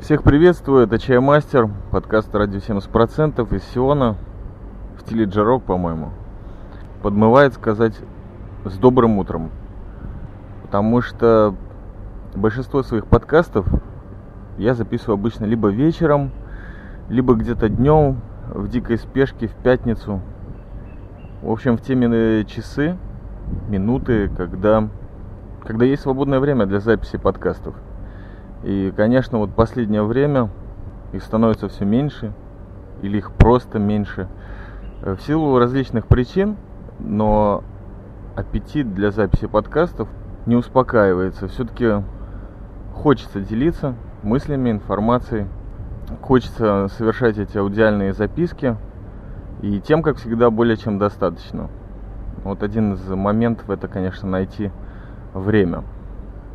Всех приветствую, это Чаймастер, подкаст «Радио 70%» из Сиона, в стиле джарок, по-моему. Подмывает сказать «с добрым утром», потому что большинство своих подкастов я записываю обычно либо вечером, либо где-то днем, в дикой спешке, в пятницу. В общем, в те часы, минуты, когда, когда есть свободное время для записи подкастов – и, конечно, вот последнее время их становится все меньше, или их просто меньше, э, в силу различных причин, но аппетит для записи подкастов не успокаивается. Все-таки хочется делиться мыслями, информацией, хочется совершать эти аудиальные записки, и тем, как всегда, более чем достаточно. Вот один из моментов это, конечно, найти время.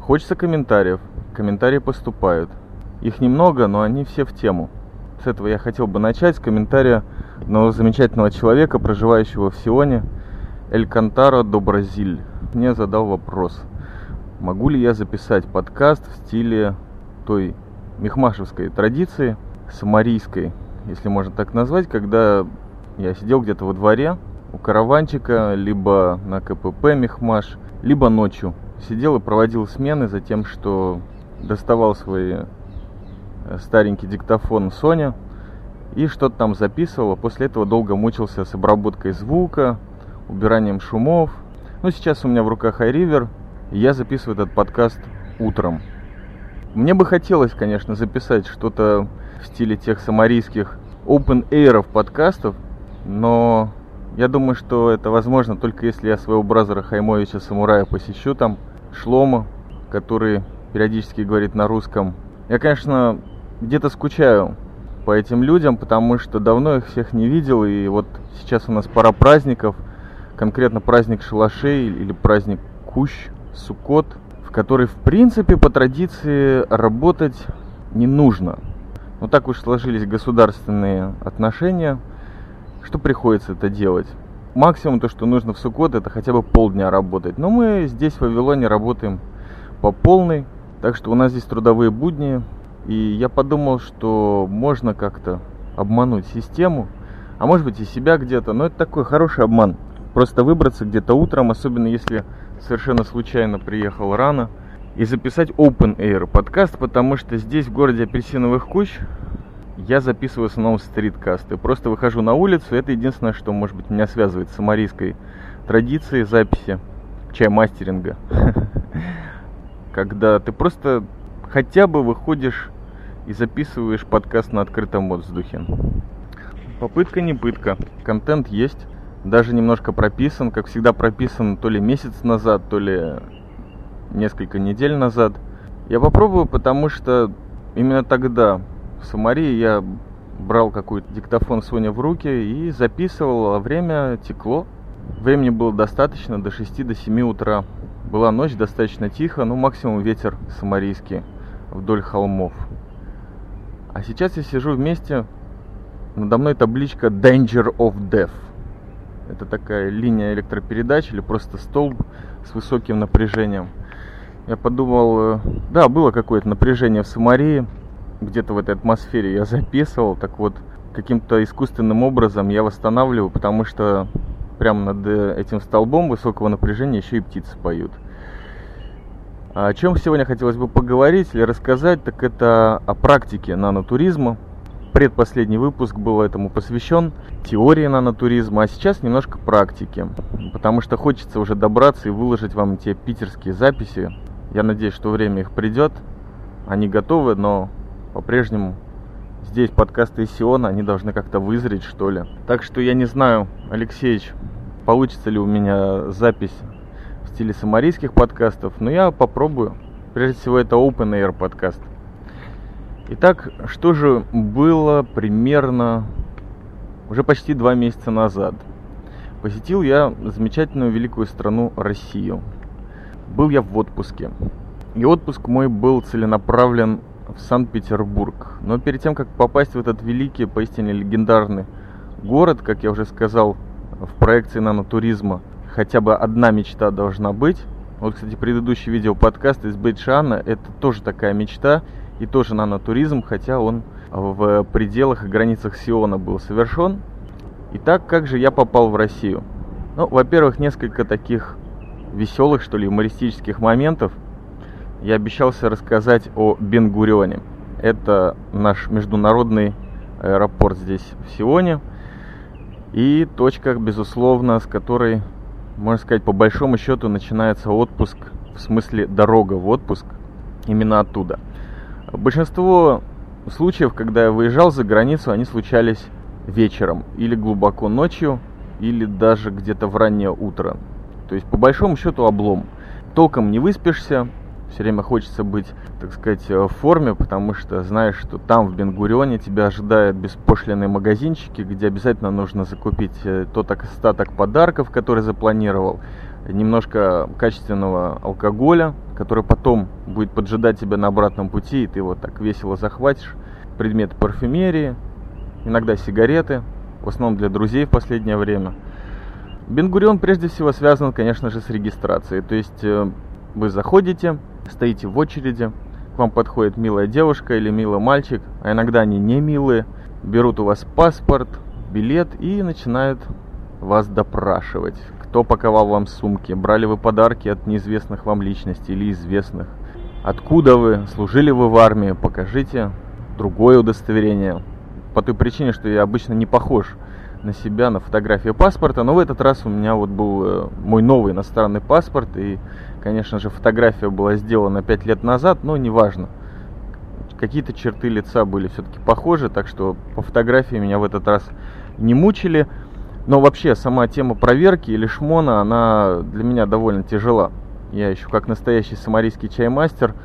Хочется комментариев. Комментарии поступают. Их немного, но они все в тему. С этого я хотел бы начать, с комментария одного замечательного человека, проживающего в Сионе, Эль Кантаро до Бразиль. Мне задал вопрос, могу ли я записать подкаст в стиле той мехмашевской традиции, самарийской, если можно так назвать, когда я сидел где-то во дворе у караванчика, либо на КПП Мехмаш, либо ночью сидел и проводил смены за тем, что доставал свой э, старенький диктофон Sony и что-то там записывал, а после этого долго мучился с обработкой звука, убиранием шумов. Ну, сейчас у меня в руках iRiver, и я записываю этот подкаст утром. Мне бы хотелось, конечно, записать что-то в стиле тех самарийских open air подкастов, но я думаю, что это возможно только если я своего бразера Хаймовича Самурая посещу там, Шлома, который периодически говорит на русском. Я, конечно, где-то скучаю по этим людям, потому что давно их всех не видел, и вот сейчас у нас пара праздников, конкретно праздник шалашей или праздник Кущ, Сукот, в который, в принципе, по традиции работать не нужно. Но так уж сложились государственные отношения – что приходится это делать? Максимум то, что нужно в Суккот, это хотя бы полдня работать. Но мы здесь в Вавилоне работаем по полной, так что у нас здесь трудовые будни. И я подумал, что можно как-то обмануть систему, а может быть и себя где-то. Но это такой хороший обман. Просто выбраться где-то утром, особенно если совершенно случайно приехал рано, и записать Open Air подкаст, потому что здесь в городе апельсиновых куч я записываю в основном стриткасты. Просто выхожу на улицу, это единственное, что, может быть, меня связывает с самарийской традицией записи чай-мастеринга. Когда ты просто хотя бы выходишь и записываешь подкаст на открытом воздухе. Попытка не пытка. Контент есть, даже немножко прописан, как всегда прописан то ли месяц назад, то ли несколько недель назад. Я попробую, потому что именно тогда в Самарии я брал какой-то диктофон Соня в руки и записывал, а время текло. Времени было достаточно до 6 до 7 утра. Была ночь, достаточно тихо, ну максимум ветер самарийский вдоль холмов. А сейчас я сижу вместе, надо мной табличка Danger of Death. Это такая линия электропередач или просто столб с высоким напряжением. Я подумал, э, да, было какое-то напряжение в Самарии, где-то в этой атмосфере я записывал, так вот каким-то искусственным образом я восстанавливаю, потому что прямо над э, этим столбом высокого напряжения еще и птицы поют. О чем сегодня хотелось бы поговорить или рассказать, так это о практике нанотуризма. Предпоследний выпуск был этому посвящен теории нанотуризма, а сейчас немножко практики, потому что хочется уже добраться и выложить вам те питерские записи. Я надеюсь, что время их придет. Они готовы, но по-прежнему здесь подкасты из Сиона, они должны как-то вызреть, что ли. Так что я не знаю, Алексеевич, получится ли у меня запись в стиле самарийских подкастов, но я попробую. Прежде всего, это Open Air подкаст. Итак, что же было примерно уже почти два месяца назад? Посетил я замечательную великую страну Россию. Был я в отпуске. И отпуск мой был целенаправлен в Санкт-Петербург. Но перед тем, как попасть в этот великий, поистине легендарный город, как я уже сказал в проекции нанотуризма, хотя бы одна мечта должна быть. Вот, кстати, предыдущий видео подкаст из Бейджана, это тоже такая мечта. и тоже нанотуризм, хотя он в пределах и границах Сиона был совершен. Итак, как же я попал в Россию? Ну, во-первых, несколько таких веселых, что ли, юмористических моментов. Я обещался рассказать о Бенгурионе. Это наш международный аэропорт здесь, в Сионе. И точка, безусловно, с которой, можно сказать, по большому счету начинается отпуск, в смысле дорога в отпуск, именно оттуда. Большинство случаев, когда я выезжал за границу, они случались вечером или глубоко ночью, или даже где-то в раннее утро. То есть, по большому счету, облом. Толком не выспишься, все время хочется быть, так сказать, в форме, потому что знаешь, что там, в Бенгурионе, тебя ожидают беспошлиные магазинчики, где обязательно нужно закупить э, тот остаток подарков, который запланировал, немножко качественного алкоголя, который потом будет поджидать тебя на обратном пути, и ты вот так весело захватишь предметы парфюмерии, иногда сигареты, в основном для друзей в последнее время. Бенгурион прежде всего связан, конечно же, с регистрацией. То есть э, вы заходите, стоите в очереди, к вам подходит милая девушка или милый мальчик, а иногда они не милые, берут у вас паспорт, билет и начинают вас допрашивать. Кто паковал вам сумки, брали вы подарки от неизвестных вам личностей или известных. Откуда вы, служили вы в армии, покажите другое удостоверение. По той причине, что я обычно не похож на себя на фотографии паспорта, но в этот раз у меня вот был э, мой новый иностранный паспорт, и, конечно же, фотография была сделана 5 лет назад, но неважно. Какие-то черты лица были все-таки похожи, так что по фотографии меня в этот раз не мучили. Но вообще сама тема проверки или шмона, она для меня довольно тяжела. Я еще как настоящий самарийский чаймастер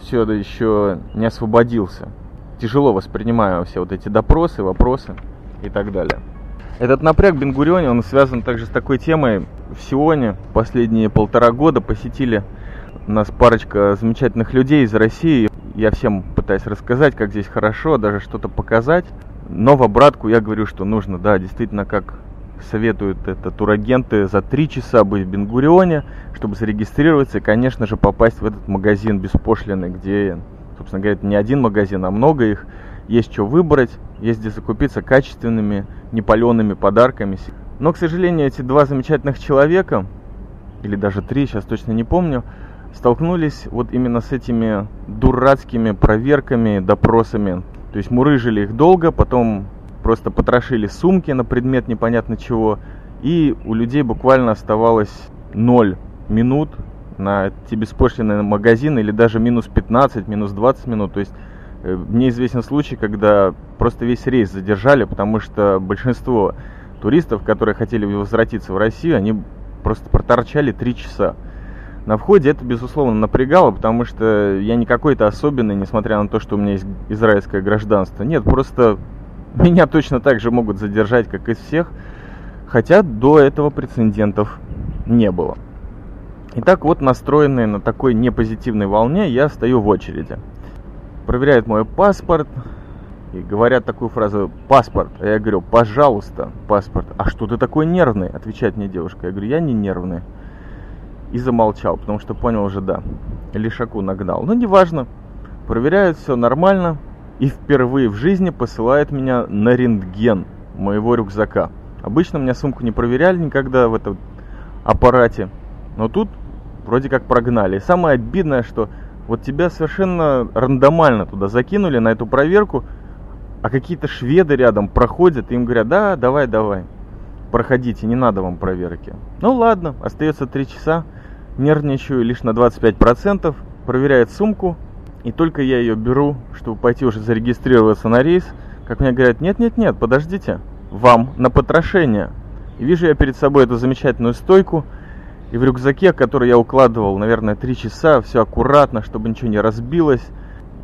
все еще не освободился. Тяжело воспринимаю все вот эти допросы, вопросы и так далее. Этот напряг Бенгурионе, он связан также с такой темой. В Сионе последние полтора года посетили нас парочка замечательных людей из России. Я всем пытаюсь рассказать, как здесь хорошо, даже что-то показать. Но в обратку я говорю, что нужно, да, действительно, как советуют это турагенты, за три часа быть в Бенгурионе, чтобы зарегистрироваться и, конечно же, попасть в этот магазин беспошлиный, где, собственно говоря, не один магазин, а много их. Есть что выбрать, есть где закупиться качественными, непаленными подарками. Но, к сожалению, эти два замечательных человека, или даже три, сейчас точно не помню, столкнулись вот именно с этими дурацкими проверками, допросами. То есть мурыжили их долго, потом просто потрошили сумки на предмет непонятно чего, и у людей буквально оставалось 0 минут на эти беспошлинные магазины, или даже минус 15, минус 20 минут. То есть э, мне известен случай, когда просто весь рейс задержали, потому что большинство туристов, которые хотели возвратиться в Россию, они просто проторчали 3 часа. На входе это, безусловно, напрягало, потому что я не какой-то особенный, несмотря на то, что у меня есть израильское гражданство. Нет, просто меня точно так же могут задержать, как и всех, хотя до этого прецедентов не было. Итак, вот настроенный на такой непозитивной волне, я стою в очереди. Проверяют мой паспорт и говорят такую фразу «паспорт». А я говорю «пожалуйста, паспорт». «А что ты такой нервный?» Отвечает мне девушка. Я говорю «я не нервный». И замолчал, потому что понял уже «да». Лишаку нагнал. Но неважно. Проверяют, все нормально и впервые в жизни посылает меня на рентген моего рюкзака. Обычно меня сумку не проверяли никогда в этом аппарате, но тут вроде как прогнали. И самое обидное, что вот тебя совершенно рандомально туда закинули на эту проверку, а какие-то шведы рядом проходят, и им говорят, да, давай, давай, проходите, не надо вам проверки. Ну ладно, остается 3 часа, нервничаю лишь на 25%, проверяет сумку, и только я ее беру, чтобы пойти уже зарегистрироваться на рейс, как мне говорят, нет-нет-нет, подождите, вам на потрошение. И вижу я перед собой эту замечательную стойку, и в рюкзаке, который я укладывал, наверное, три часа, все аккуратно, чтобы ничего не разбилось.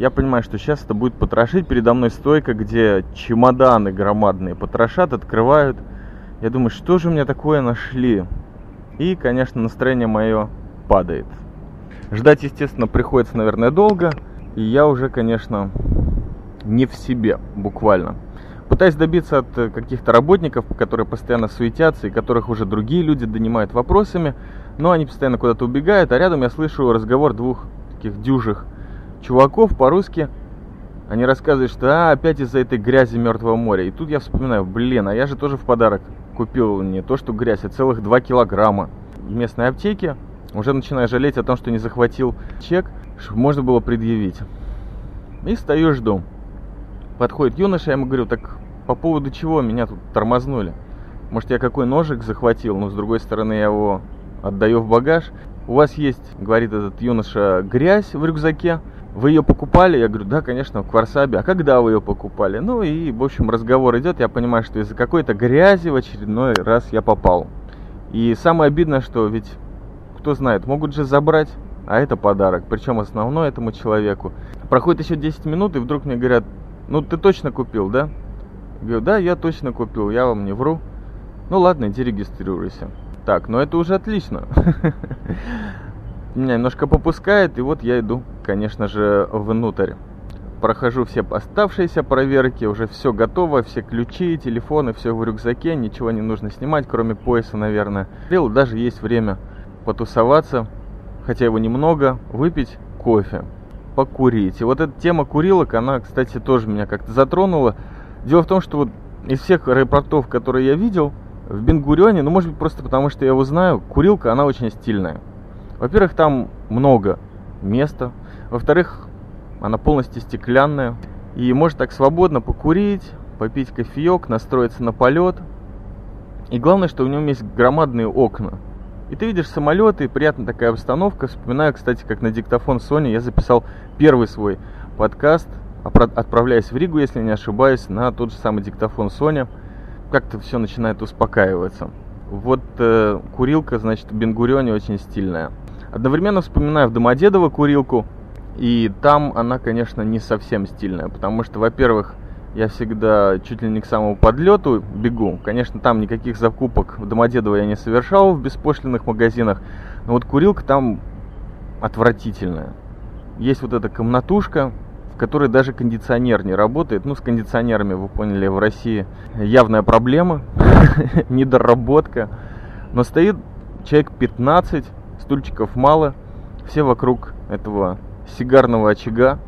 Я понимаю, что сейчас это будет потрошить. Передо мной стойка, где чемоданы громадные потрошат, открывают. Я думаю, что же мне такое нашли? И, конечно, настроение мое падает. Ждать, естественно, приходится, наверное, долго. И я уже, конечно, не в себе, буквально. Пытаюсь добиться от э, каких-то работников, которые постоянно суетятся и которых уже другие люди донимают вопросами, но они постоянно куда-то убегают, а рядом я слышу разговор двух таких дюжих чуваков по-русски, они рассказывают, что а, опять из-за этой грязи Мертвого моря. И тут я вспоминаю, блин, а я же тоже в подарок купил не то, что грязь, а целых 2 килограмма в местной аптеке. Уже начинаю жалеть о том, что не захватил чек, чтобы можно было предъявить. И стою жду. Подходит юноша, я ему говорю, так по поводу чего меня тут тормознули? Может, я какой ножик захватил, но с другой стороны я его отдаю в багаж. У вас есть, говорит этот юноша, грязь в рюкзаке. Вы ее покупали? Я говорю, да, конечно, в Кварсабе. А когда вы ее покупали? Ну и, в общем, разговор идет. Я понимаю, что из-за какой-то грязи в очередной раз я попал. И самое обидное, что ведь, кто знает, могут же забрать, а это подарок. Причем основной этому человеку. Проходит еще 10 минут, и вдруг мне говорят, ну ты точно купил, да? Я говорю, да, я точно купил, я вам не вру. Ну ладно, иди регистрируйся. Так, ну это уже отлично. Меня немножко попускает, и вот я иду, конечно же, внутрь. Прохожу все оставшиеся проверки, уже все готово, все ключи, телефоны, все в рюкзаке, ничего не нужно снимать, кроме пояса, наверное. Даже есть время потусоваться, хотя его немного, выпить кофе, покурить. И вот эта тема курилок, она, кстати, тоже меня как-то затронула. Дело в том, что вот из всех аэропортов, которые я видел, в Бенгурионе, ну, может быть, просто потому, что я его знаю, курилка, она очень стильная. Во-первых, там много места. Во-вторых, она полностью стеклянная. И может так свободно покурить, попить кофеек, настроиться на полет. И главное, что у него есть громадные окна. И ты видишь самолеты, приятная такая обстановка. Вспоминаю, кстати, как на диктофон Sony я записал первый свой подкаст, отправляясь в Ригу, если не ошибаюсь, на тот же самый диктофон Sony как-то все начинает успокаиваться. Вот э, курилка, значит, в Бенгурионе очень стильная. Одновременно вспоминаю в Домодедово курилку, и там она, конечно, не совсем стильная, потому что, во-первых, я всегда чуть ли не к самому подлету бегу. Конечно, там никаких закупок в Домодедово я не совершал в беспошлинных магазинах, но вот курилка там отвратительная. Есть вот эта комнатушка, в которой даже кондиционер не работает. Ну, с кондиционерами, вы поняли, в России явная проблема, недоработка. Но стоит человек 15, стульчиков мало, все вокруг этого сигарного очага.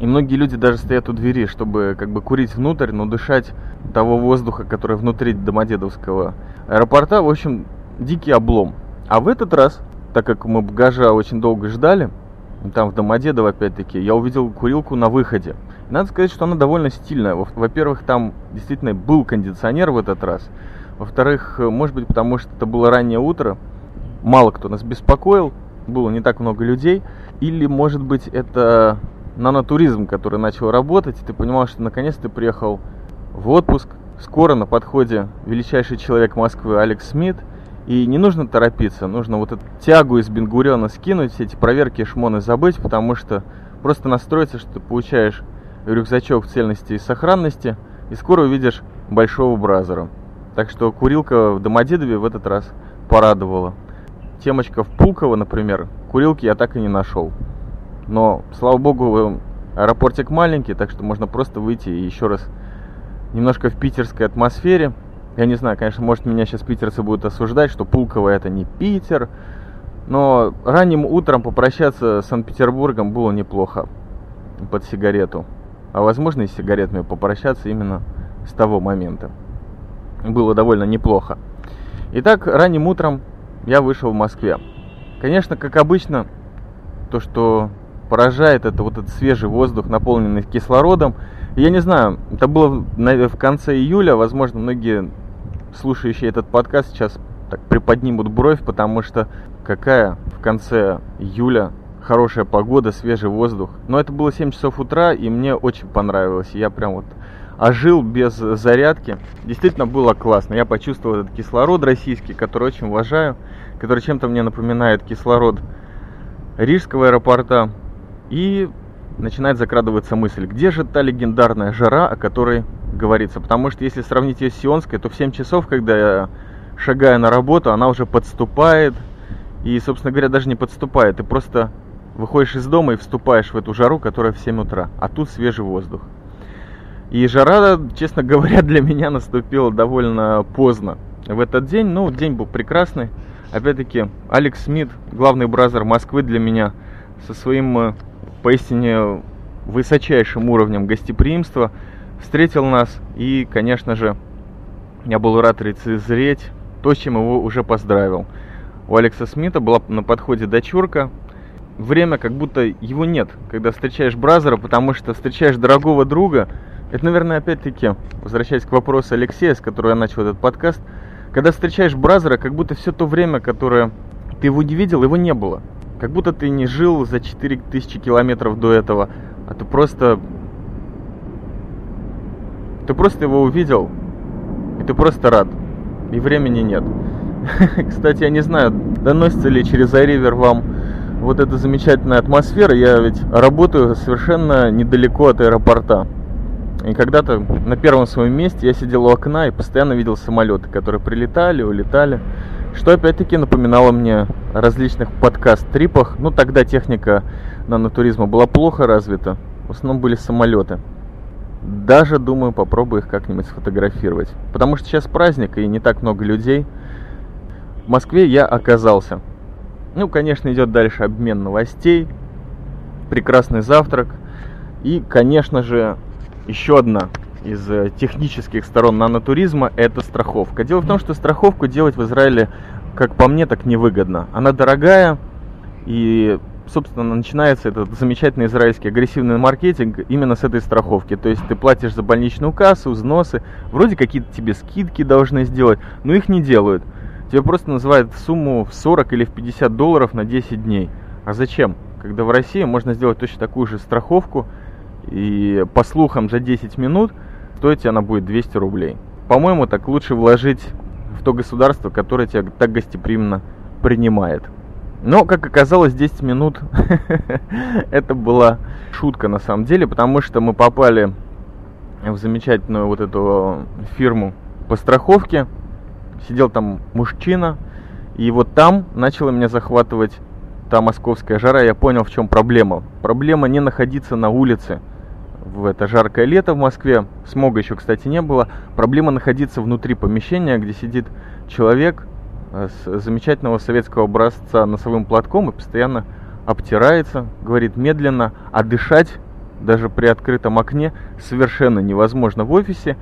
И многие люди даже стоят у двери, чтобы как бы курить внутрь, но дышать того воздуха, который внутри Домодедовского аэропорта. В общем, дикий облом. А в этот раз, так как мы багажа очень долго ждали, там в Домодедово опять-таки, я увидел курилку на выходе. Надо сказать, что она довольно стильная. Во-первых, там действительно был кондиционер в этот раз. Во-вторых, может быть, потому что это было раннее утро, мало кто нас беспокоил, было не так много людей. Или, может быть, это нанотуризм, который начал работать, и ты понимал, что наконец ты приехал в отпуск. Скоро на подходе величайший человек Москвы Алекс Смит – и не нужно торопиться, нужно вот эту тягу из Бенгуриона скинуть, все эти проверки шмоны забыть, потому что просто настроиться, что ты получаешь рюкзачок в цельности и сохранности, и скоро увидишь большого бразера. Так что курилка в Домодедове в этот раз порадовала. Темочка в Пулково, например, курилки я так и не нашел. Но, слава богу, аэропортик маленький, так что можно просто выйти и еще раз немножко в питерской атмосфере – я не знаю, конечно, может меня сейчас питерцы будут осуждать, что Пулково это не Питер. Но ранним утром попрощаться с Санкт-Петербургом было неплохо под сигарету. А возможно и с сигаретами попрощаться именно с того момента. Было довольно неплохо. Итак, ранним утром я вышел в Москве. Конечно, как обычно, то, что поражает, это вот этот свежий воздух, наполненный кислородом. Я не знаю, это было в конце июля, возможно, многие слушающие этот подкаст сейчас так приподнимут бровь, потому что какая в конце июля хорошая погода, свежий воздух. Но это было 7 часов утра, и мне очень понравилось. Я прям вот ожил без зарядки. Действительно было классно. Я почувствовал этот кислород российский, который очень уважаю, который чем-то мне напоминает кислород Рижского аэропорта. И начинает закрадываться мысль, где же та легендарная жара, о которой говорится. Потому что если сравнить ее с Сионской, то в 7 часов, когда я шагаю на работу, она уже подступает. И, собственно говоря, даже не подступает. Ты просто выходишь из дома и вступаешь в эту жару, которая в 7 утра. А тут свежий воздух. И жара, честно говоря, для меня наступила довольно поздно. В этот день, ну, день был прекрасный. Опять-таки, Алекс Смит, главный бразер Москвы для меня, со своим э, поистине высочайшим уровнем гостеприимства встретил нас. И, конечно же, я был рад лицезреть то, с чем его уже поздравил. У Алекса Смита была на подходе дочурка. Время как будто его нет, когда встречаешь бразера, потому что встречаешь дорогого друга. Это, наверное, опять-таки, возвращаясь к вопросу Алексея, с которого я начал этот подкаст, когда встречаешь бразера, как будто все то время, которое ты его не видел, его не было. Как будто ты не жил за 4000 километров до этого, а ты просто... Ты просто его увидел, и ты просто рад. И времени нет. Кстати, я не знаю, доносится ли через iRiver вам вот эта замечательная атмосфера. Я ведь работаю совершенно недалеко от аэропорта. И когда-то на первом своем месте я сидел у окна и постоянно видел самолеты, которые прилетали, улетали. Что опять-таки напоминало мне о различных подкаст-трипах. Ну, тогда техника нанотуризма была плохо развита. В основном были самолеты. Даже, думаю, попробую их как-нибудь сфотографировать. Потому что сейчас праздник и не так много людей. В Москве я оказался. Ну, конечно, идет дальше обмен новостей. Прекрасный завтрак. И, конечно же, еще одна из э, технических сторон нанотуризма – это страховка. Дело в том, что страховку делать в Израиле, как по мне, так невыгодно. Она дорогая, и, собственно, начинается этот замечательный израильский агрессивный маркетинг именно с этой страховки. То есть ты платишь за больничную кассу, взносы, вроде какие-то тебе скидки должны сделать, но их не делают. Тебе просто называют сумму в 40 или в 50 долларов на 10 дней. А зачем? Когда в России можно сделать точно такую же страховку – и по слухам за 10 минут стоить она будет 200 рублей. По-моему, так лучше вложить в то государство, которое тебя так гостеприимно принимает. Но, как оказалось, 10 минут это была шутка на самом деле, потому что мы попали в замечательную вот эту фирму по страховке. Сидел там мужчина, и вот там начала меня захватывать та московская жара. Я понял, в чем проблема. Проблема не находиться на улице, в это жаркое лето в Москве. Смога еще, кстати, не было. Проблема находиться внутри помещения, где сидит человек э, с замечательного советского образца носовым платком и постоянно обтирается, говорит медленно, а дышать даже при открытом окне совершенно невозможно в офисе.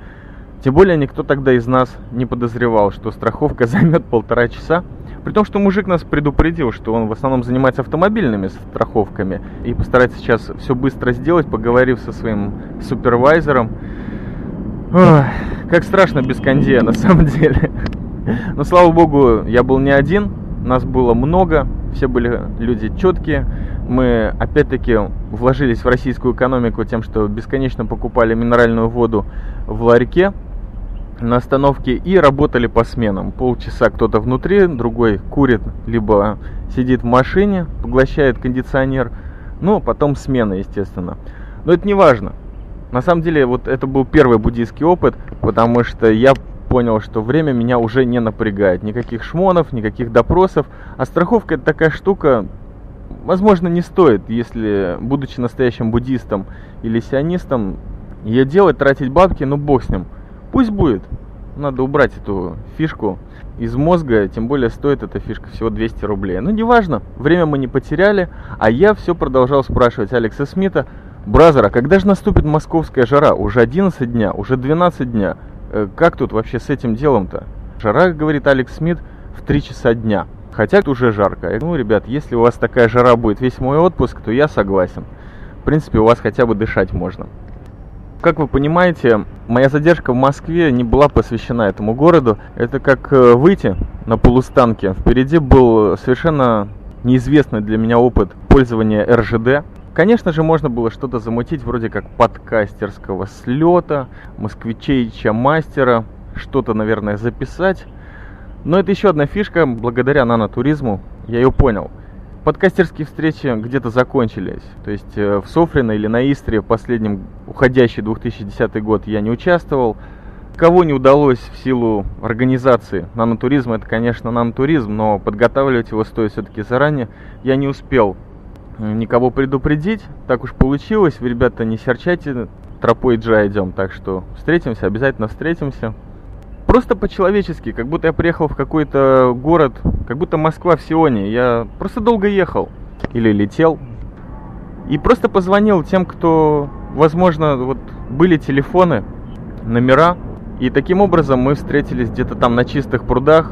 Тем более никто тогда из нас не подозревал, что страховка займет полтора часа. При том, что мужик нас предупредил, что он в основном занимается автомобильными страховками и постарается сейчас все быстро сделать, поговорив со своим супервайзером. Ой, как страшно без кондея на самом деле. Но слава богу, я был не один, нас было много, все были люди четкие. Мы опять-таки вложились в российскую экономику тем, что бесконечно покупали минеральную воду в ларьке на остановке и работали по сменам. Полчаса кто-то внутри, другой курит, либо сидит в машине, поглощает кондиционер. Ну, потом смена, естественно. Но это не важно. На самом деле, вот это был первый буддийский опыт, потому что я понял, что время меня уже не напрягает. Никаких шмонов, никаких допросов. А страховка это такая штука, возможно, не стоит, если, будучи настоящим буддистом или сионистом, ее делать, тратить бабки, ну бог с ним. Пусть будет. Надо убрать эту фишку из мозга, тем более стоит эта фишка всего 200 рублей. Ну, неважно, время мы не потеряли, а я все продолжал спрашивать Алекса Смита, Brother, а когда же наступит московская жара? Уже 11 дня, уже 12 дня. Э, как тут вообще с этим делом-то? Жара, говорит Алекс Смит, в 3 часа дня. Хотя это уже жарко. Ну, ребят, если у вас такая жара будет весь мой отпуск, то я согласен. В принципе, у вас хотя бы дышать можно. Как вы понимаете, моя задержка в Москве не была посвящена этому городу. Это как э, выйти на полустанке. Впереди был совершенно неизвестный для меня опыт пользования РЖД. Конечно же, можно было что-то замутить вроде как подкастерского слета, москвичейча мастера, что-то, наверное, записать. Но это еще одна фишка, благодаря нанотуризму, я ее понял – подкастерские встречи где-то закончились. То есть э, в Софрино или на Истре в последнем уходящий 2010 год я не участвовал. Кого не удалось в силу организации нанотуризма, это, конечно, нанотуризм, но подготавливать его стоит все-таки заранее. Я не успел никого предупредить, так уж получилось. Вы, ребята, не серчайте, тропой Джа идем, так что встретимся, обязательно встретимся. Просто по-человечески, как будто я приехал в какой-то город, как будто Москва в Сионе. Я просто долго ехал или летел. И просто позвонил тем, кто, возможно, вот были телефоны, номера. И таким образом мы встретились где-то там на чистых прудах.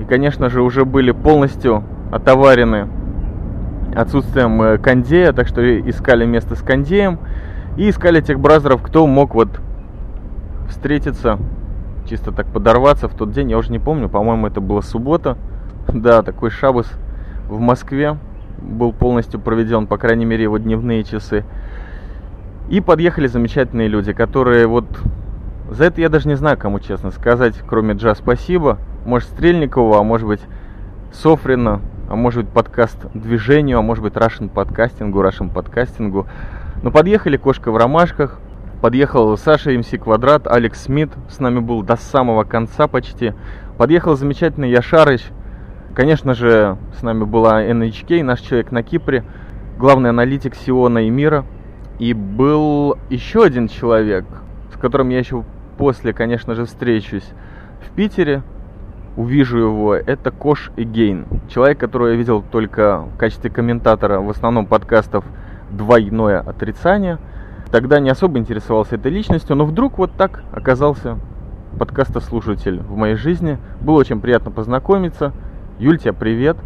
И, конечно же, уже были полностью отоварены отсутствием э, кондея, так что искали место с кондеем. И искали тех бразеров, кто мог вот встретиться, чисто так подорваться в тот день. Я уже не помню, по-моему, это была суббота. Да, такой шабас в Москве был полностью проведен, по крайней мере, его дневные часы. И подъехали замечательные люди, которые вот... За это я даже не знаю, кому честно сказать, кроме Джа спасибо. Может, Стрельникова, а может быть, Софрина, а может быть, подкаст движению, а может быть, Russian подкастингу, Russian подкастингу. Но подъехали Кошка в ромашках, подъехал Саша МС Квадрат, Алекс Смит с нами был до самого конца почти. Подъехал замечательный Яшарыч, Конечно же, с нами была NHK, наш человек на Кипре, главный аналитик Сиона и мира. И был еще один человек, с которым я еще после, конечно же, встречусь в Питере, увижу его, это Кош Эгейн. Человек, которого я видел только в качестве комментатора в основном подкастов «Двойное отрицание». Тогда не особо интересовался этой личностью, но вдруг вот так оказался подкастослушатель в моей жизни. Было очень приятно познакомиться – Юль, тебе привет.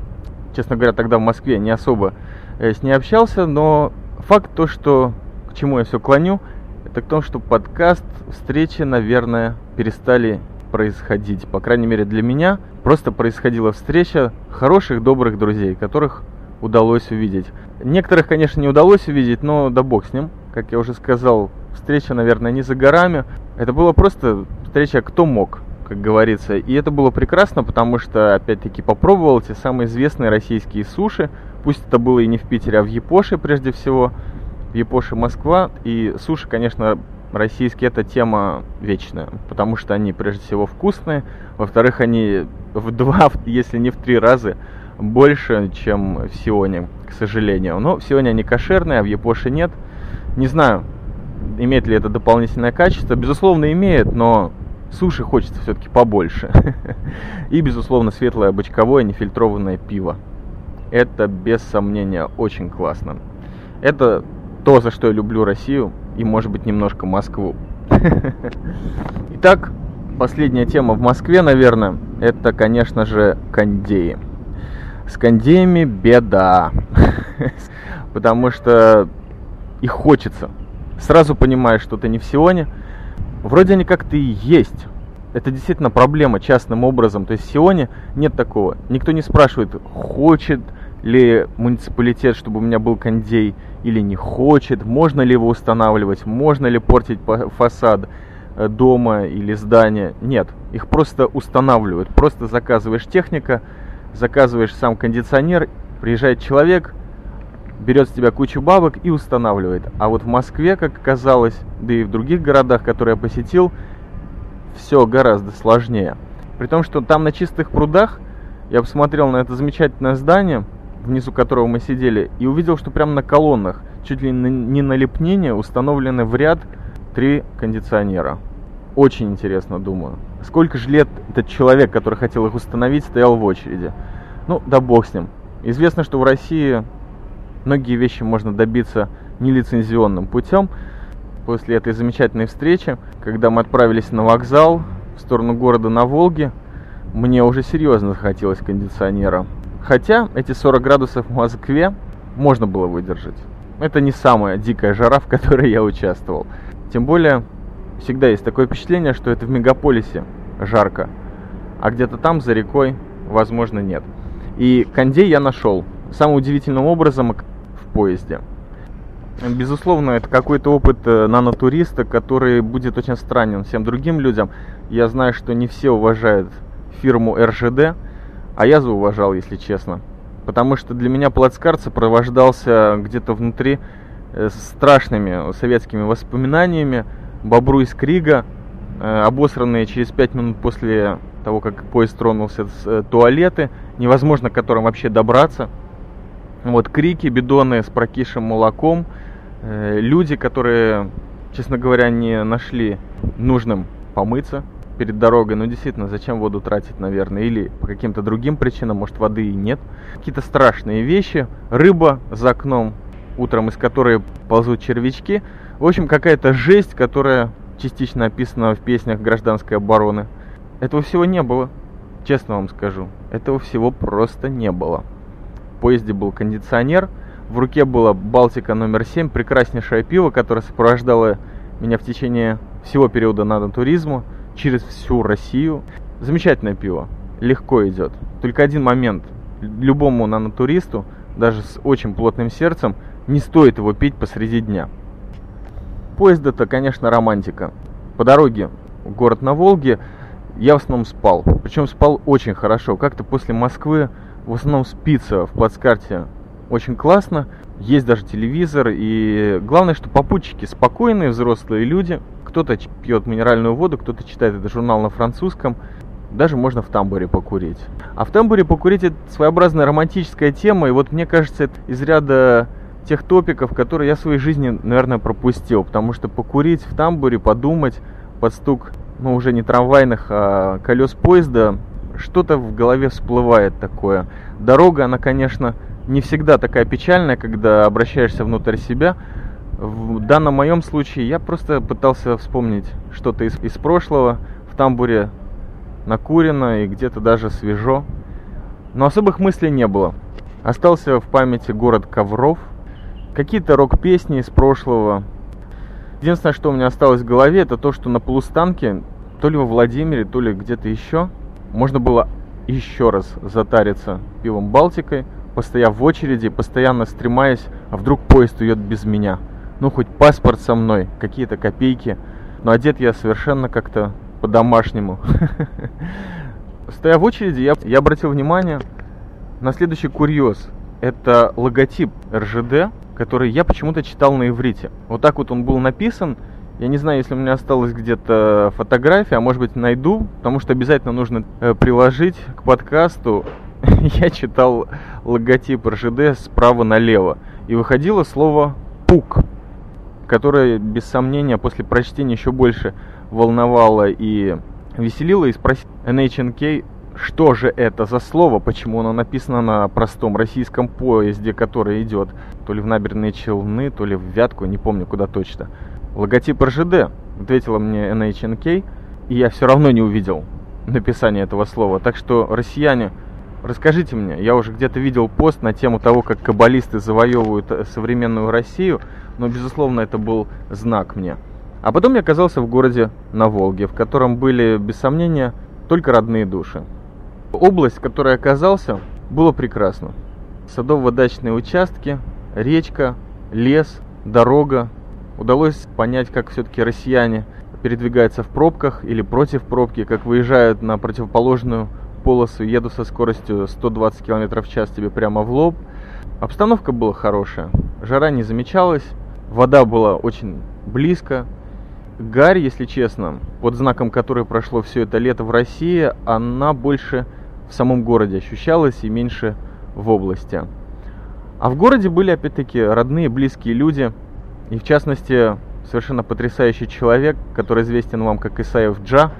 Честно говоря, тогда в Москве не особо э, с ней общался, но факт то, что к чему я все клоню, это к тому, что подкаст, встречи, наверное, перестали происходить. По крайней мере для меня просто происходила встреча хороших, добрых друзей, которых удалось увидеть. Некоторых, конечно, не удалось увидеть, но да бог с ним. Как я уже сказал, встреча, наверное, не за горами. Это была просто встреча кто мог как говорится. И это было прекрасно, потому что, опять-таки, попробовал те самые известные российские суши. Пусть это было и не в Питере, а в Япоше прежде всего. В Япоше Москва. И суши, конечно, российские это тема вечная, потому что они прежде всего вкусные. Во-вторых, они в два, если не в три раза больше, чем в Сионе, к сожалению. Но в Сионе они кошерные, а в Япоше нет. Не знаю, имеет ли это дополнительное качество. Безусловно, имеет, но Суши хочется все-таки побольше. И, безусловно, светлое бочковое нефильтрованное пиво. Это, без сомнения, очень классно. Это то, за что я люблю Россию и, может быть, немножко Москву. Итак, последняя тема в Москве, наверное, это, конечно же, кондеи. С кондеями беда. Потому что их хочется. Сразу понимаешь, что ты не в Сионе, Вроде они как-то и есть. Это действительно проблема частным образом. То есть в Сионе нет такого. Никто не спрашивает, хочет ли муниципалитет, чтобы у меня был кондей, или не хочет, можно ли его устанавливать, можно ли портить фасад э, дома или здания. Нет, их просто устанавливают. Просто заказываешь техника, заказываешь сам кондиционер, приезжает человек, берет с тебя кучу бабок и устанавливает. А вот в Москве, как оказалось, да и в других городах, которые я посетил, все гораздо сложнее. При том, что там на чистых прудах я посмотрел на это замечательное здание, внизу которого мы сидели, и увидел, что прямо на колоннах, чуть ли не на лепнение, установлены в ряд три кондиционера. Очень интересно, думаю. Сколько же лет этот человек, который хотел их установить, стоял в очереди? Ну, да бог с ним. Известно, что в России многие вещи можно добиться нелицензионным путем. После этой замечательной встречи, когда мы отправились на вокзал в сторону города на Волге, мне уже серьезно захотелось кондиционера. Хотя эти 40 градусов в Москве можно было выдержать. Это не самая дикая жара, в которой я участвовал. Тем более, всегда есть такое впечатление, что это в мегаполисе жарко, а где-то там, за рекой, возможно, нет. И кондей я нашел. Самым удивительным образом поезде. Безусловно, это какой-то опыт э, нанотуриста, который будет очень странен всем другим людям. Я знаю, что не все уважают фирму РЖД, а я зауважал, если честно. Потому что для меня плацкарт сопровождался где-то внутри э, страшными советскими воспоминаниями. Бобру из Крига, э, обосранные через 5 минут после того, как поезд тронулся с туалеты, невозможно к которым вообще добраться – вот крики, бидоны с прокисшим молоком, э, люди, которые, честно говоря, не нашли нужным помыться перед дорогой. Ну, действительно, зачем воду тратить, наверное, или по каким-то другим причинам, может, воды и нет. Какие-то страшные вещи, рыба за окном, утром из которой ползут червячки. В общем, какая-то жесть, которая частично описана в песнях гражданской обороны. Этого всего не было, честно вам скажу. Этого всего просто не было. Поезде был кондиционер, в руке была Балтика номер 7, прекраснейшее пиво, которое сопровождало меня в течение всего периода надо туризму через всю Россию. Замечательное пиво, легко идет. Только один момент. Любому нанотуристу, даже с очень плотным сердцем, не стоит его пить посреди дня. Поезд это, конечно, романтика. По дороге в город на Волге я в основном спал. Причем спал очень хорошо. Как-то после Москвы в основном спится в плацкарте очень классно. Есть даже телевизор. И главное, что попутчики спокойные, взрослые люди. Кто-то пьет минеральную воду, кто-то читает этот журнал на французском. Даже можно в тамбуре покурить. А в тамбуре покурить это своеобразная романтическая тема. И вот мне кажется, это из ряда тех топиков, которые я в своей жизни, наверное, пропустил. Потому что покурить в тамбуре, подумать под стук, ну, уже не трамвайных, а колес поезда, что-то в голове всплывает такое. Дорога, она, конечно, не всегда такая печальная, когда обращаешься внутрь себя. В данном моем случае я просто пытался вспомнить что-то из, из прошлого. В тамбуре накурено и где-то даже свежо. Но особых мыслей не было. Остался в памяти город ковров, какие-то рок-песни из прошлого. Единственное, что у меня осталось в голове, это то, что на полустанке, то ли во Владимире, то ли где-то еще, можно было еще раз затариться пивом Балтикой, постояв в очереди, постоянно стремаясь, а вдруг поезд уйдет без меня. Ну, хоть паспорт со мной, какие-то копейки. Но одет я совершенно как-то по-домашнему. Стоя в очереди, я, я обратил внимание на следующий курьез. Это логотип РЖД, который я почему-то читал на иврите. Вот так вот он был написан. Я не знаю, если у меня осталась где-то фотография, а может быть найду, потому что обязательно нужно э, приложить к подкасту я читал логотип РЖД справа налево. И выходило слово «пук», которое, без сомнения, после прочтения еще больше волновало и веселило. И спросил NHNK, что же это за слово, почему оно написано на простом российском поезде, который идет то ли в набережные Челны, то ли в Вятку, не помню куда точно. Логотип РЖД, ответила мне NHNK, и я все равно не увидел написание этого слова. Так что, россияне, Расскажите мне, я уже где-то видел пост на тему того, как каббалисты завоевывают э, современную Россию, но, безусловно, это был знак мне. А потом я оказался в городе на Волге, в котором были, без сомнения, только родные души. Область, в которой оказался, было прекрасно. Садово-дачные участки, речка, лес, дорога. Удалось понять, как все-таки россияне передвигаются в пробках или против пробки, как выезжают на противоположную полосу, еду со скоростью 120 км в час тебе прямо в лоб. Обстановка была хорошая, жара не замечалась, вода была очень близко. Гарь, если честно, под знаком которой прошло все это лето в России, она больше в самом городе ощущалась и меньше в области. А в городе были, опять-таки, родные, близкие люди, и в частности, совершенно потрясающий человек, который известен вам как Исаев Джа,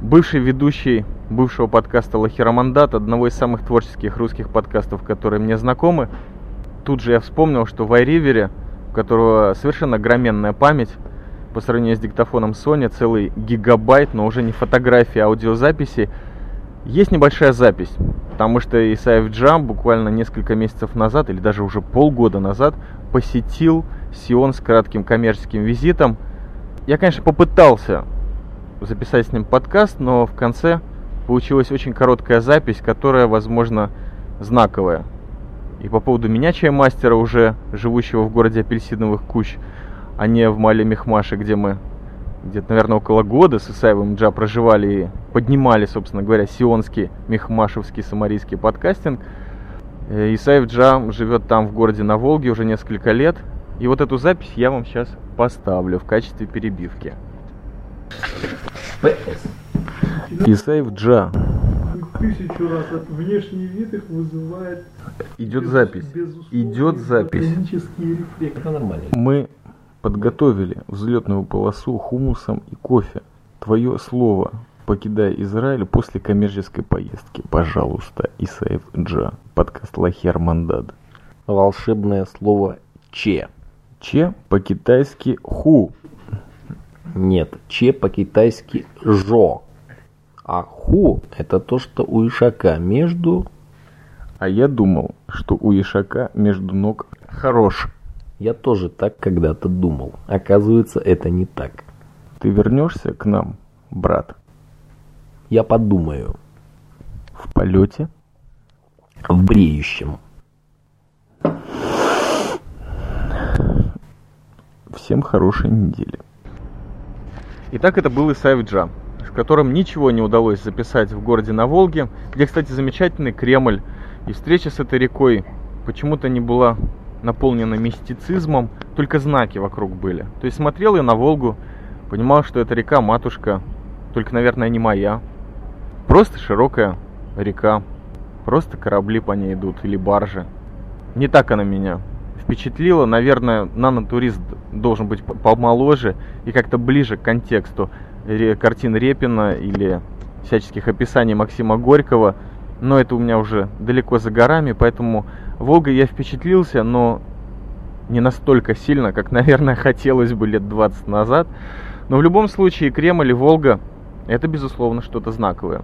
бывший ведущий бывшего подкаста Лахирамандат, одного из самых творческих русских подкастов, которые мне знакомы. Тут же я вспомнил, что в iRiver, у которого совершенно громенная память, по сравнению с диктофоном Sony, целый гигабайт, но уже не фотографии, а аудиозаписи, есть небольшая запись, потому что Исаев Джам буквально несколько месяцев назад, или даже уже полгода назад, посетил Сион с кратким коммерческим визитом. Я, конечно, попытался записать с ним подкаст, но в конце получилась очень короткая запись, которая, возможно, знаковая. И по поводу меня, чаймастера, уже живущего в городе апельсиновых куч, а не в Мале Мехмаше, где мы где-то, наверное, около года с Исаевым Джа проживали и поднимали, собственно говоря, сионский, мехмашевский, самарийский подкастинг. Э, Исаев Джа живет там, в городе на Волге, уже несколько лет. И вот эту запись я вам сейчас поставлю в качестве перебивки. Исаев Джа. Тысячу раз от внешний вид их вызывает. Идет запись. Идет запись. Мы подготовили взлетную полосу хумусом и кофе. Твое слово, покидая Израиль после коммерческой поездки. Пожалуйста, Исаев Джа. Подкаст Лахер Мандад. Волшебное слово Че. Че по-китайски ху. Нет, че по-китайски жо. А ху это то, что у ишака между... А я думал, что у ишака между ног хорош. Я тоже так когда-то думал. Оказывается, это не так. Ты вернешься к нам, брат? Я подумаю. В полете? В бреющем. Всем хорошей недели. Итак, это был Исаев Джа, с которым ничего не удалось записать в городе на Волге, где, кстати, замечательный Кремль. И встреча с этой рекой почему-то не была наполнена мистицизмом, только знаки вокруг были. То есть смотрел я на Волгу, понимал, что эта река матушка, только, наверное, не моя. Просто широкая река, просто корабли по ней идут или баржи. Не так она меня впечатлила. Наверное, нанотурист должен быть помоложе и как-то ближе к контексту картин Репина или всяческих описаний Максима Горького. Но это у меня уже далеко за горами, поэтому Волгой я впечатлился, но не настолько сильно, как, наверное, хотелось бы лет 20 назад. Но в любом случае Кремль и Волга – это, безусловно, что-то знаковое.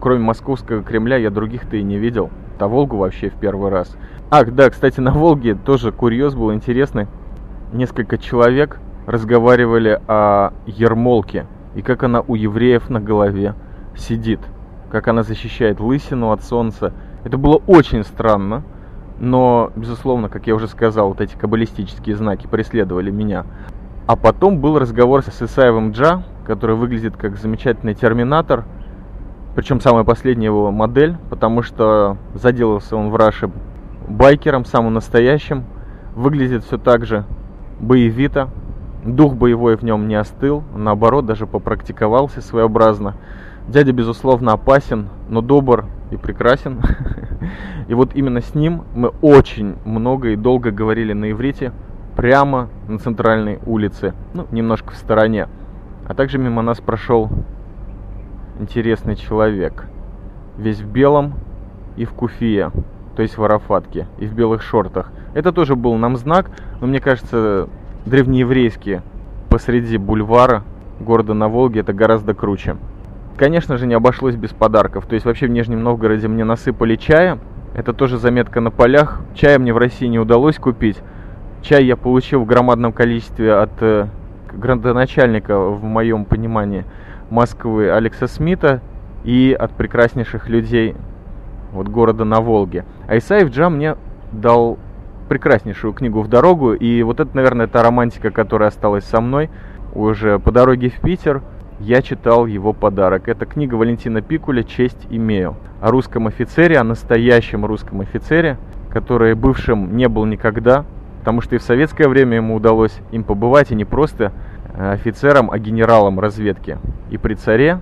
Кроме московского Кремля я других-то и не видел. А Волгу вообще в первый раз. Ах, да, кстати, на Волге тоже курьез был интересный. Несколько человек разговаривали о ермолке и как она у евреев на голове сидит, как она защищает лысину от солнца. Это было очень странно, но, безусловно, как я уже сказал, вот эти каббалистические знаки преследовали меня. А потом был разговор с Исаевым Джа, который выглядит как замечательный терминатор, причем самая последняя его модель, потому что заделался он в Раше байкером, самым настоящим. Выглядит все так же боевито. Дух боевой в нем не остыл, наоборот, даже попрактиковался своеобразно. Дядя, безусловно, опасен, но добр и прекрасен. И вот именно с ним мы очень много и долго говорили на иврите, прямо на центральной улице, ну, немножко в стороне. А также мимо нас прошел интересный человек, весь в белом и в куфие, то есть в арафатке, и в белых шортах. Это тоже был нам знак, но мне кажется, древнееврейские посреди бульвара города на Волге это гораздо круче. Конечно же, не обошлось без подарков. То есть вообще в Нижнем Новгороде мне насыпали чая. Это тоже заметка на полях. Чая мне в России не удалось купить. Чай я получил в громадном количестве от э, градоначальника, в моем понимании, Москвы Алекса Смита и от прекраснейших людей вот города на Волге. А Исаев Джа мне дал прекраснейшую книгу в дорогу, и вот это, наверное, та романтика, которая осталась со мной уже по дороге в Питер. Я читал его подарок. Это книга Валентина Пикуля «Честь имею». О русском офицере, о настоящем русском офицере, который бывшим не был никогда, потому что и в советское время ему удалось им побывать, и не просто Э, офицером, а генералом разведки и при царе,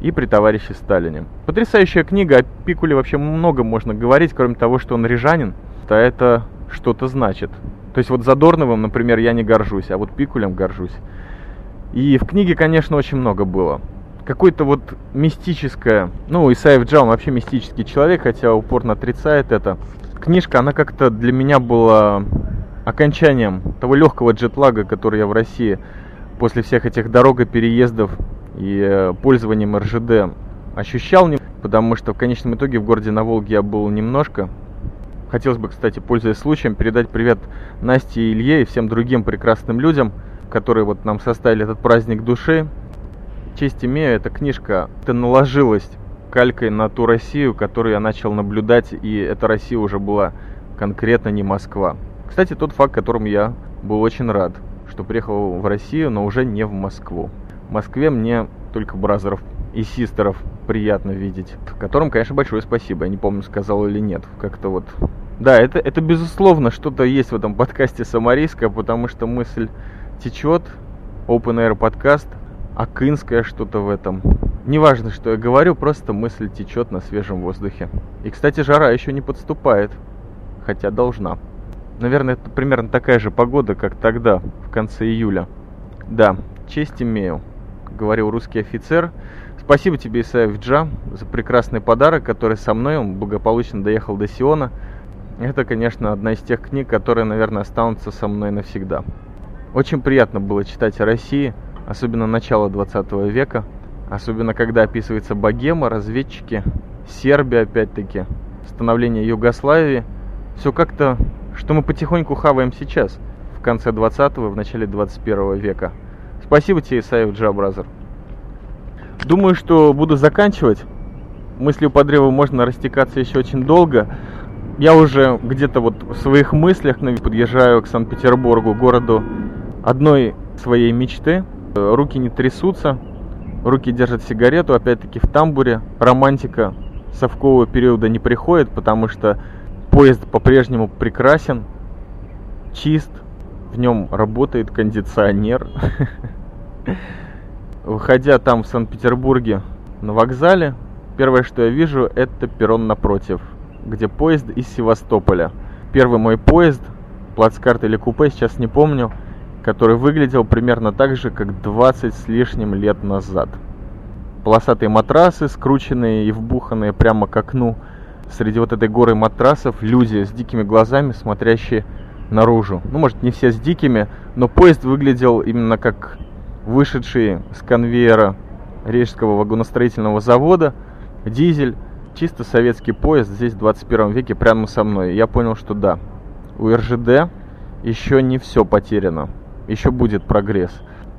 и при товарище Сталине. Потрясающая книга, о Пикуле вообще много можно говорить, кроме того, что он рижанин, то это что-то значит. То есть вот Задорновым, например, я не горжусь, а вот Пикулем горжусь. И в книге, конечно, очень много было. Какое-то вот мистическое, ну, Исаев Джаун вообще мистический человек, хотя упорно отрицает это. Книжка, она как-то для меня была окончанием того легкого джетлага, который я в России после всех этих дорог и переездов и э, пользованием РЖД ощущал, потому что в конечном итоге в городе на Волге я был немножко. Хотелось бы, кстати, пользуясь случаем, передать привет Насте и Илье и всем другим прекрасным людям, которые вот нам составили этот праздник души. Честь имею, эта книжка, это наложилась калькой на ту Россию, которую я начал наблюдать, и эта Россия уже была конкретно не Москва. Кстати, тот факт, которым я был очень рад что приехал в Россию, но уже не в Москву. В Москве мне только бразеров и систеров приятно видеть. Которым, конечно, большое спасибо. Я не помню, сказал или нет. Как-то вот... Да, это, это безусловно что-то есть в этом подкасте Самарийское, потому что мысль течет. Open Air подкаст. Акынское что-то в этом. Неважно, что я говорю, просто мысль течет на свежем воздухе. И, кстати, жара еще не подступает. Хотя должна. Наверное, это примерно такая же погода, как тогда, в конце июля. Да, честь имею, говорил русский офицер. Спасибо тебе, Исаев Джа, за прекрасный подарок, который со мной, он благополучно доехал до Сиона. Это, конечно, одна из тех книг, которые, наверное, останутся со мной навсегда. Очень приятно было читать о России, особенно начало 20 века, особенно когда описывается богема, разведчики, Сербия опять-таки, становление Югославии. Все как-то, что мы потихоньку хаваем сейчас, в конце 20-го, в начале 21 века. Спасибо тебе, Исаев Джабразер. Думаю, что буду заканчивать. Мыслью по древу можно растекаться еще очень долго. Я уже где-то вот в своих мыслях подъезжаю к Санкт-Петербургу, городу одной своей мечты. Руки не трясутся, руки держат сигарету, опять-таки в тамбуре. Романтика совкового периода не приходит, потому что поезд по-прежнему прекрасен, чист, в нем работает кондиционер. Выходя там в Санкт-Петербурге на вокзале, первое, что я вижу, это перрон напротив, где поезд из Севастополя. Первый мой поезд, плацкарт или купе, сейчас не помню, который выглядел примерно так же, как 20 с лишним лет назад. Полосатые матрасы, скрученные и вбуханные прямо к окну. Среди вот этой горы матрасов люди с дикими глазами, смотрящие наружу. Ну, может, не все с дикими, но поезд выглядел именно как вышедший с конвейера Рижского вагоностроительного завода, дизель, чисто советский поезд здесь в 21 веке прямо со мной. Я понял, что да, у РЖД еще не все потеряно, еще будет прогресс.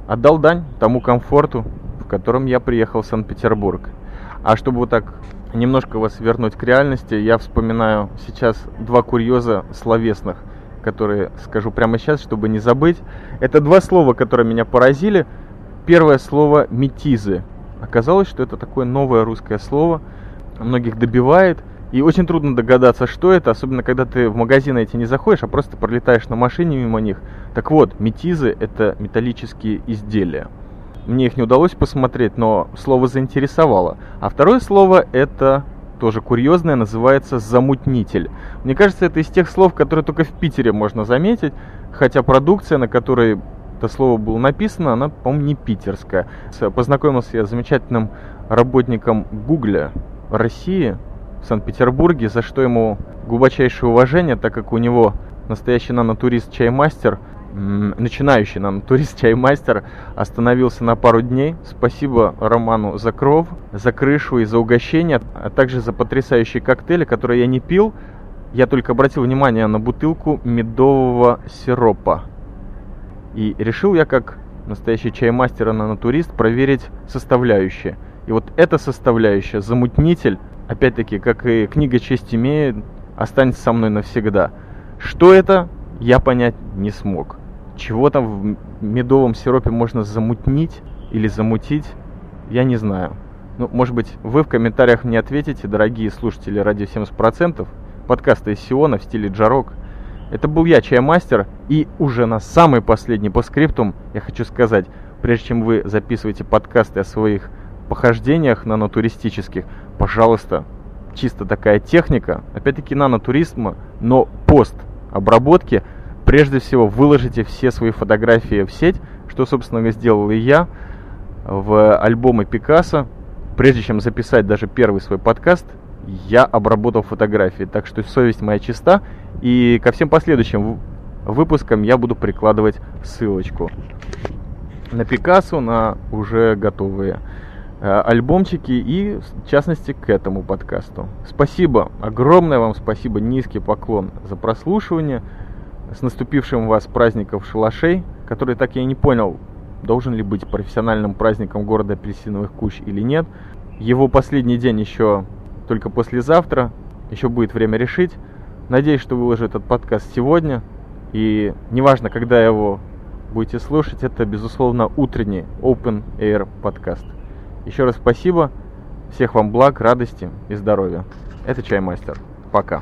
Отдал дань тому комфорту, в котором я приехал в Санкт-Петербург. А чтобы вот так немножко вас вернуть к реальности, я вспоминаю сейчас два курьеза словесных – которые скажу прямо сейчас, чтобы не забыть. Это два слова, которые меня поразили. Первое слово «метизы». Оказалось, что это такое новое русское слово, многих добивает. И очень трудно догадаться, что это, особенно когда ты в магазины эти не заходишь, а просто пролетаешь на машине мимо них. Так вот, метизы – это металлические изделия. Мне их не удалось посмотреть, но слово заинтересовало. А второе слово – это тоже курьезное, называется «замутнитель». Мне кажется, это из тех слов, которые только в Питере можно заметить, хотя продукция, на которой это слово было написано, она, по-моему, не питерская. Познакомился я с замечательным работником Гугля России в Санкт-Петербурге, за что ему глубочайшее уважение, так как у него настоящий нанотурист-чаймастер – начинающий нам турист-чаймастер остановился на пару дней. Спасибо Роману за кров, за крышу и за угощение, а также за потрясающие коктейли, которые я не пил. Я только обратил внимание на бутылку медового сиропа. И решил я, как настоящий чаймастер и нанотурист, проверить составляющие. И вот эта составляющая, замутнитель, опять-таки, как и книга «Честь имеет», останется со мной навсегда. Что это, я понять не смог. Чего там в медовом сиропе можно замутнить или замутить, я не знаю. Ну, может быть, вы в комментариях мне ответите, дорогие слушатели радио 70%, подкаста из Сиона в стиле Джарок. Это был я, Чаймастер, и уже на самый последний по скриптум я хочу сказать, прежде чем вы записываете подкасты о своих похождениях нанотуристических, пожалуйста, чисто такая техника, опять-таки нанотуризма, но пост обработки, прежде всего выложите все свои фотографии в сеть, что, собственно, сделал и я в альбомы Пикассо. Прежде чем записать даже первый свой подкаст, я обработал фотографии, так что совесть моя чиста, и ко всем последующим выпускам я буду прикладывать ссылочку. На Пикассо, на уже готовые альбомчики и, в частности, к этому подкасту. Спасибо, огромное вам спасибо, низкий поклон за прослушивание. С наступившим вас праздников шалашей, который так я и не понял, должен ли быть профессиональным праздником города апельсиновых кущ или нет. Его последний день еще только послезавтра, еще будет время решить. Надеюсь, что выложу этот подкаст сегодня. И неважно, когда его будете слушать, это, безусловно, утренний Open Air подкаст. Еще раз спасибо. Всех вам благ, радости и здоровья. Это Чаймастер. Пока.